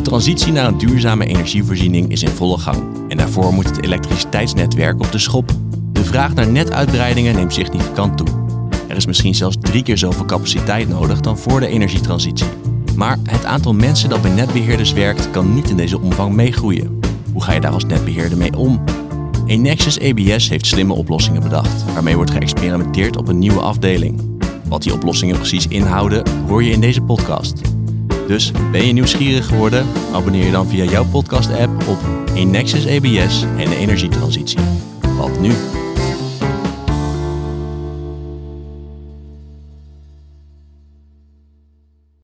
De transitie naar een duurzame energievoorziening is in volle gang. En daarvoor moet het elektriciteitsnetwerk op de schop. De vraag naar netuitbreidingen neemt significant toe. Er is misschien zelfs drie keer zoveel capaciteit nodig dan voor de energietransitie. Maar het aantal mensen dat bij netbeheerders werkt kan niet in deze omvang meegroeien. Hoe ga je daar als netbeheerder mee om? Enexis ABS heeft slimme oplossingen bedacht, waarmee wordt geëxperimenteerd op een nieuwe afdeling. Wat die oplossingen precies inhouden, hoor je in deze podcast. Dus ben je nieuwsgierig geworden? Abonneer je dan via jouw podcast-app op Enexis ABS en de energietransitie. Wat nu?